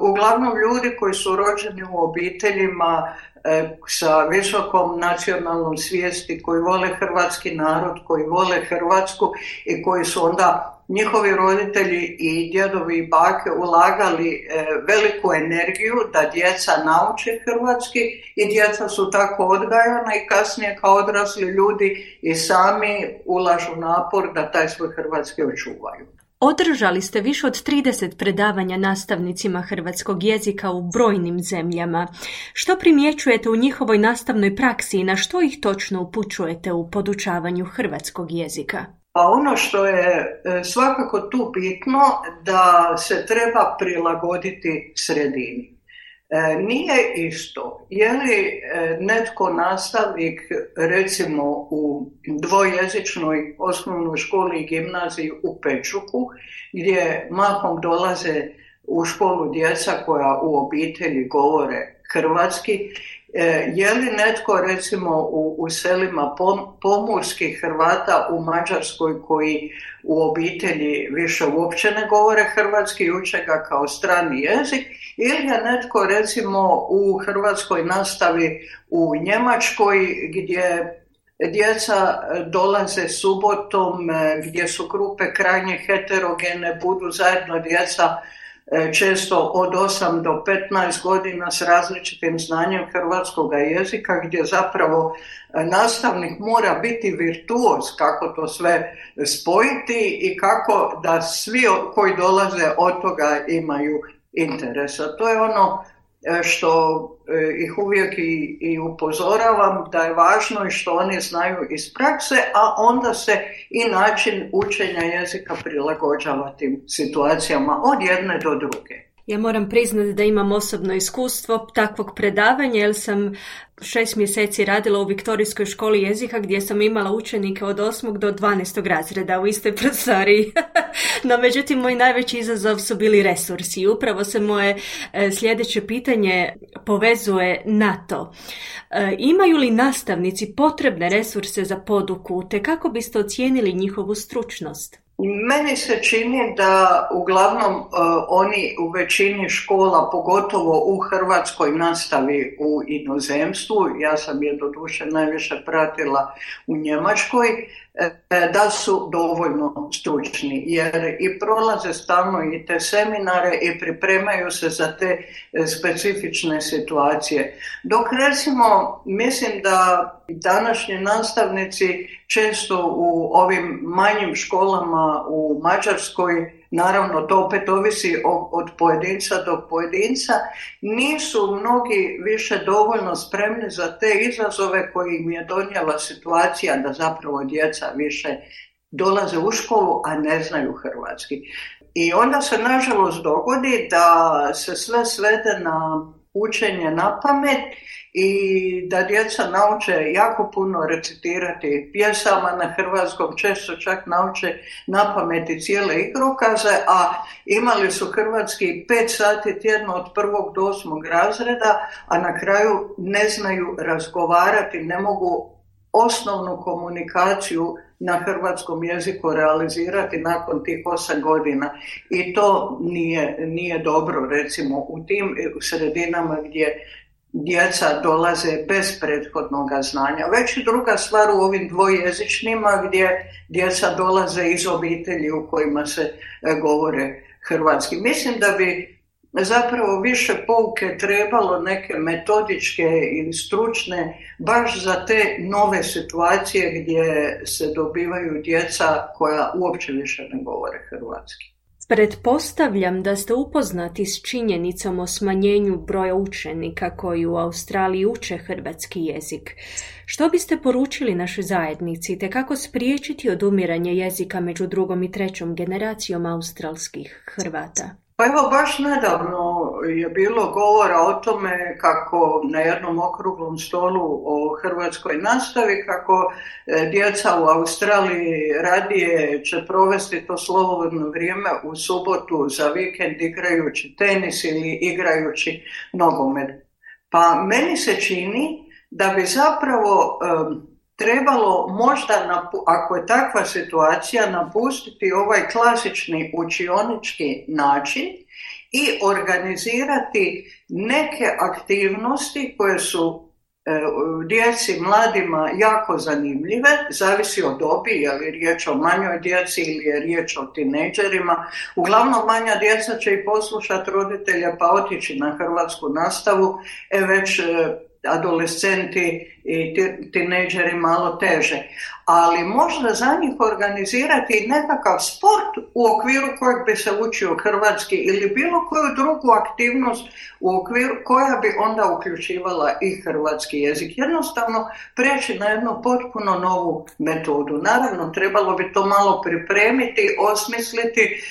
Speaker 22: uglavnom ljudi koji su rođeni u obiteljima e, sa visokom nacionalnom svijesti, koji vole hrvatski narod, koji vole Hrvatsku i koji su onda njihovi roditelji i djedovi i bake ulagali e, veliku energiju da djeca nauče hrvatski i djeca su tako odgajana i kasnije kao odrasli ljudi i sami ulažu napor da taj svoj hrvatski očuvaju.
Speaker 15: Održali ste više od 30 predavanja nastavnicima hrvatskog jezika u brojnim zemljama. Što primjećujete u njihovoj nastavnoj praksi i na što ih točno upućujete u podučavanju hrvatskog jezika?
Speaker 22: Pa ono što je e, svakako tu bitno da se treba prilagoditi sredini. E, nije isto je li e, netko nastavnik recimo u dvojezičnoj osnovnoj školi i gimnaziji u Pečuku gdje mahom dolaze u školu djeca koja u obitelji govore hrvatski je li netko recimo u, u selima pomorskih Hrvata u Mađarskoj koji u obitelji više uopće ne govore hrvatski i uče ga kao strani jezik ili je netko recimo u hrvatskoj nastavi u Njemačkoj gdje djeca dolaze subotom e, gdje su grupe krajnje heterogene, budu zajedno djeca E, često od 8 do 15 godina s različitim znanjem hrvatskog jezika gdje zapravo e, nastavnik mora biti virtuoz kako to sve spojiti i kako da svi koji dolaze od toga imaju interesa. To je ono E, što e, ih uvijek i, i upozoravam da je važno i što oni znaju iz prakse, a onda se i način učenja jezika prilagođava tim situacijama od jedne do druge.
Speaker 15: Ja moram priznati da imam osobno iskustvo takvog predavanja jer sam šest mjeseci radila u Viktorijskoj školi jezika gdje sam imala učenike od 8. do 12. razreda u istoj prostoriji. no međutim, moj najveći izazov su bili resursi. Upravo se moje e, sljedeće pitanje povezuje na to. E, imaju li nastavnici potrebne resurse za poduku, te kako biste ocijenili njihovu stručnost?
Speaker 22: Meni se čini da uglavnom uh, oni u većini škola, pogotovo u Hrvatskoj nastavi u inozemstvu, ja sam je doduše najviše pratila u Njemačkoj, E, da su dovoljno stručni jer i prolaze stalno i te seminare i pripremaju se za te e, specifične situacije. Dok recimo mislim da današnji nastavnici često u ovim manjim školama u Mađarskoj naravno to opet ovisi od pojedinca do pojedinca, nisu mnogi više dovoljno spremni za te izazove koji im je donijela situacija da zapravo djeca više dolaze u školu, a ne znaju hrvatski. I onda se nažalost dogodi da se sve svede na učenje na pamet i da djeca nauče jako puno recitirati pjesama na hrvatskom, često čak nauče na pameti cijele igrokaze, a imali su hrvatski pet sati tjedno od prvog do osmog razreda, a na kraju ne znaju razgovarati, ne mogu osnovnu komunikaciju na hrvatskom jeziku realizirati nakon tih osam godina i to nije, nije dobro recimo u tim sredinama gdje djeca dolaze bez prethodnog znanja. Već i druga stvar u ovim dvojezičnima gdje djeca dolaze iz obitelji u kojima se e, govore hrvatski. Mislim da bi zapravo više pouke trebalo neke metodičke i stručne baš za te nove situacije gdje se dobivaju djeca koja uopće više ne govore hrvatski.
Speaker 23: Pretpostavljam da ste upoznati s činjenicom o smanjenju broja učenika koji u Australiji uče hrvatski jezik. Što biste poručili našoj zajednici te kako spriječiti odumiranje jezika među drugom i trećom generacijom australskih Hrvata?
Speaker 22: Pa evo, baš nedavno je bilo govora o tome kako na jednom okruglom stolu o hrvatskoj nastavi, kako e, djeca u Australiji radije će provesti to slobodno vrijeme u subotu za vikend igrajući tenis ili igrajući nogomet. Pa meni se čini da bi zapravo trebalo možda, ako je takva situacija, napustiti ovaj klasični učionički način i organizirati neke aktivnosti koje su e, djeci, mladima jako zanimljive, zavisi od dobi, je li riječ o manjoj djeci ili je riječ o tineđerima. Uglavnom manja djeca će i poslušati roditelja pa otići na hrvatsku nastavu, e već e, adolescenti i tineđeri malo teže. Ali možda za njih organizirati nekakav sport u okviru kojeg bi se učio hrvatski ili bilo koju drugu aktivnost u okviru koja bi onda uključivala i hrvatski jezik. Jednostavno preći na jednu potpuno novu metodu. Naravno, trebalo bi to malo pripremiti, osmisliti,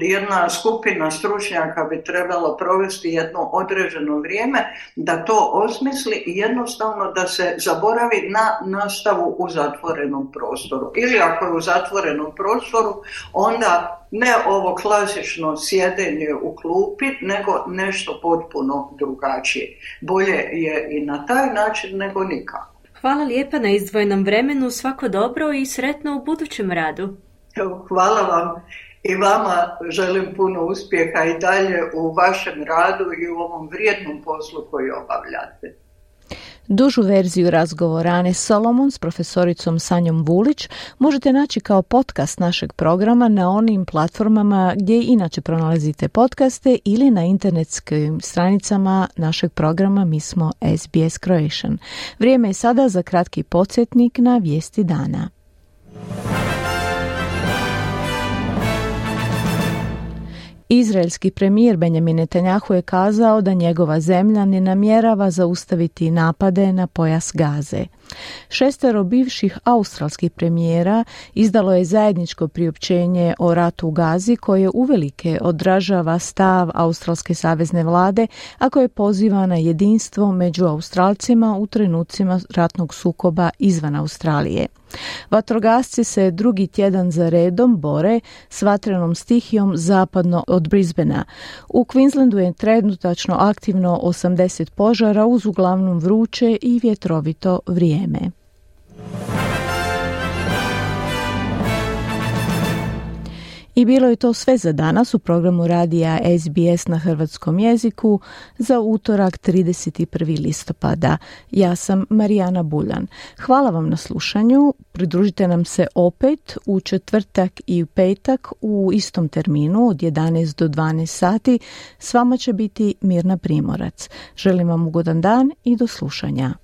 Speaker 22: jedna skupina stručnjaka bi trebalo provesti jedno određeno vrijeme da to osmisli i jednostavno da se zaboravi na nastavu u zatvorenom prostoru. Ili ako je u zatvorenom prostoru, onda ne ovo klasično sjedenje u klupi, nego nešto potpuno drugačije. Bolje je i na taj način nego nikako.
Speaker 23: Hvala lijepa na izdvojenom vremenu, svako dobro i sretno u budućem radu.
Speaker 22: Hvala vam i vama želim puno uspjeha i dalje u vašem radu i u ovom vrijednom poslu koji obavljate.
Speaker 1: Dužu verziju razgovora Ane Solomon s profesoricom Sanjom Vulić možete naći kao podcast našeg programa na onim platformama gdje inače pronalazite podcaste ili na internetskim stranicama našeg programa Mi smo SBS Croatian. Vrijeme je sada za kratki podsjetnik na vijesti dana. Izraelski premijer Benjamin Netanjahu je kazao da njegova zemlja ne namjerava zaustaviti napade na pojas Gaze. Šestero bivših australskih premijera izdalo je zajedničko priopćenje o ratu u Gazi koje uvelike odražava stav australske savezne vlade, a koje poziva na jedinstvo među Australcima u trenucima ratnog sukoba izvan Australije. Vatrogasci se drugi tjedan za redom bore s vatrenom stihijom zapadno od Brisbana. U Queenslandu je trenutačno aktivno 80 požara uz uglavnom vruće i vjetrovito vrijeme. I bilo je to sve za danas u programu radija SBS na hrvatskom jeziku za utorak 31. listopada. Ja sam Marijana Buljan. Hvala vam na slušanju. Pridružite nam se opet u četvrtak i u petak u istom terminu od 11 do 12 sati. S vama će biti Mirna Primorac. Želim vam ugodan dan i do slušanja.